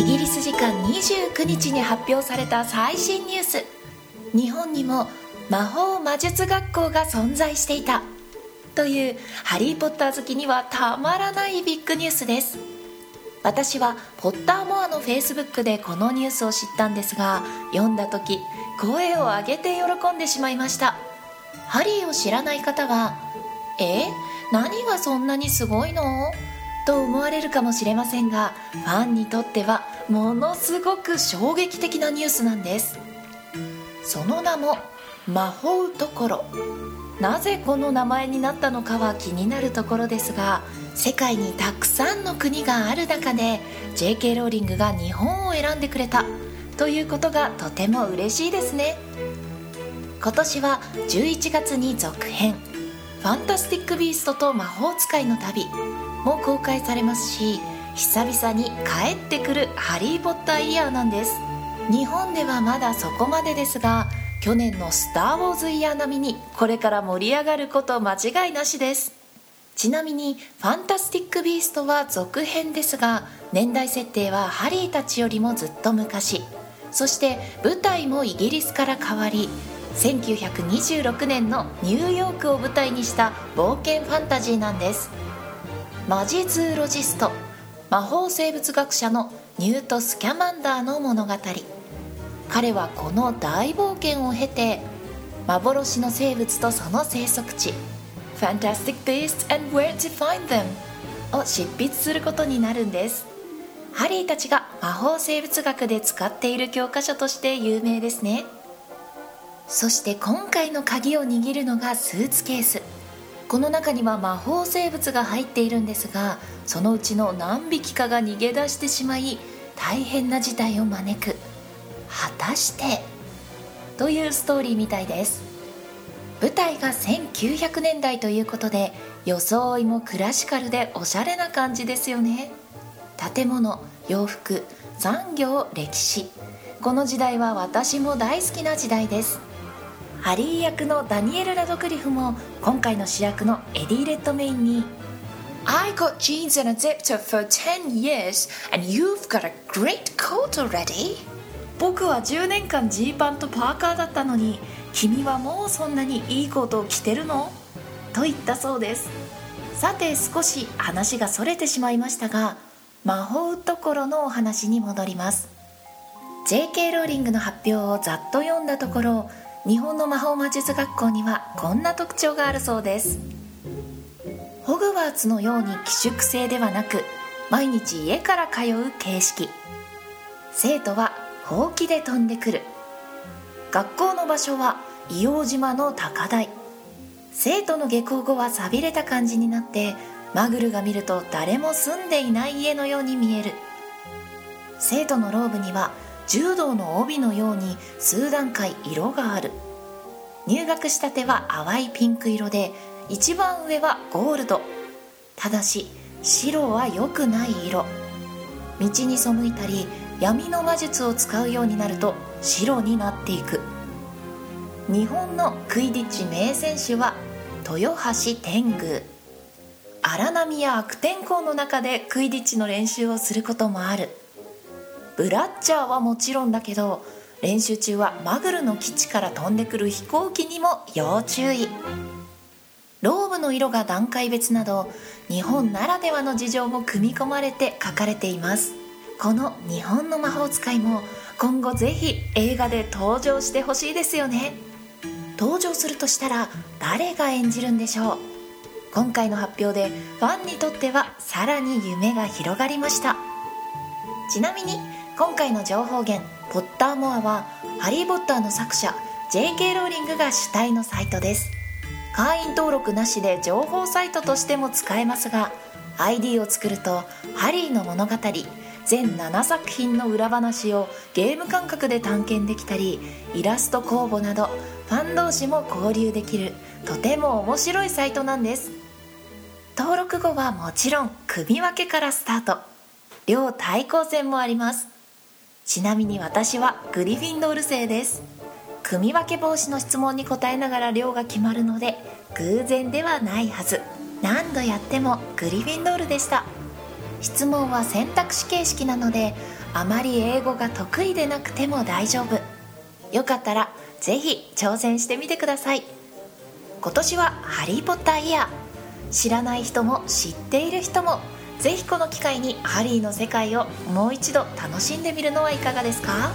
イギリス時間29日に発表された最新ニュース。日本にも魔法魔術学校が存在していた。というハリー・ポッター好きにはたまらないビッグニュースです。私はポッターモアのフェイスブックでこのニュースを知ったんですが読んだ時声を上げて喜んでしまいました。ハリーを知らない方は「え？何がそんなにすごいの?」と思われるかもしれませんがファンにとってはものすごく衝撃的なニュースなんです。その名も魔法ところ。なぜこの名前になったのかは気になるところですが世界にたくさんの国がある中で JK ローリングが日本を選んでくれた。ということがとても嬉しいですね。今年は11月に続編「ファンタスティック・ビーストと魔法使いの旅」も公開されますし久々に帰ってくるハリー・ポッターイヤーなんです。日本ではまだそこまでですが去年の「スター・ウォーズ・イヤー」並みにこれから盛り上がること間違いなしです。ちなみに「ファンタスティック・ビースト」は続編ですが年代設定はハリーたちよりもずっと昔。そして舞台もイギリスから変わり1926年のニューヨークを舞台にした冒険ファンタジーなんです。マジズーロジスト。魔法生物学者のニュート・スキャマンダーの物語。彼はこの大冒険を経て幻の生物とその生息地 Fantastic Beasts and Where to Find Them を執筆することになるんです。ハリーたちが魔法生物学で使っている教科書として有名ですね。そして今回の鍵を握るのがスーツケース。この中には魔法生物が入っているんですがそのうちの何匹かが逃げ出してしまい大変な事態を招く。果たして？というストーリーみたいです。舞台が1900年代ということで装いもクラシカルでおしゃれな感じですよね。建物洋服産業歴史。この時代は私も大好きな時代です。ハリー役のダニエル・ラドクリフも今回の主役のエディ・レッドメインに。I got jeans and a zip-top for 10 years and you've got a great coat already? 僕は10年間ジーパンとパーカーだったのに君はもうそんなにいいコートを着てるの？と言ったそうです。さて少し話がそれてしまいましたが魔法ところのお話に戻ります。JK ローリングの発表をざっと読んだところ日本の魔法魔術学校にはこんな特徴があるそうです。ホグワーツのように寄宿制ではなく毎日家から通う形式。生徒はほうきで飛んでくる。学校の場所は硫黄島の高台。生徒の下校後は寂れた感じになってマグルが見ると誰も住んでいない家のように見える。生徒のローブには柔道の帯のように数段階色がある。入学したては淡いピンク色で一番上はゴールド。ただし白は良くない色。道に背いたり闇の魔術を使うようになると白になっていく。日本のクイディッチ名選手は豊橋天狗。荒波や悪天候の中でクイディッチの練習をすることもある。ブラッチャーはもちろんだけど練習中はマグルの基地から飛んでくる飛行機にも要注意。ローブの色が段階別など日本ならではの事情も組み込まれて書かれています。この日本の魔法使いも今後ぜひ映画で登場してほしいですよね。登場するとしたら誰が演じるんでしょう。今回の発表でファンにとってはさらに夢が広がりました。ちなみに今回の情報源ポッターモアはハリー・ポッターの作者 J.K. ローリングが主体のサイトです。会員登録なしで情報サイトとしても使えますが ID を作るとハリーの物語全7作品の裏話をゲーム感覚で探検できたりイラスト公募などファン同士も交流できるとても面白いサイトなんです。登録後はもちろん組分けからスタート。両対抗戦もあります。ちなみに私はグリフィンドール生です。組み分け防止の質問に答えながら量が決まるので偶然ではないはず。何度やってもグリフィンドールでした。質問は選択肢形式なのであまり英語が得意でなくても大丈夫。よかったらぜひ挑戦してみてください。今年はハリー・ポッターイヤー。知らない人も知っている人も。ぜひこの機会にハリーの世界をもう一度楽しんでみるのはいかがですか？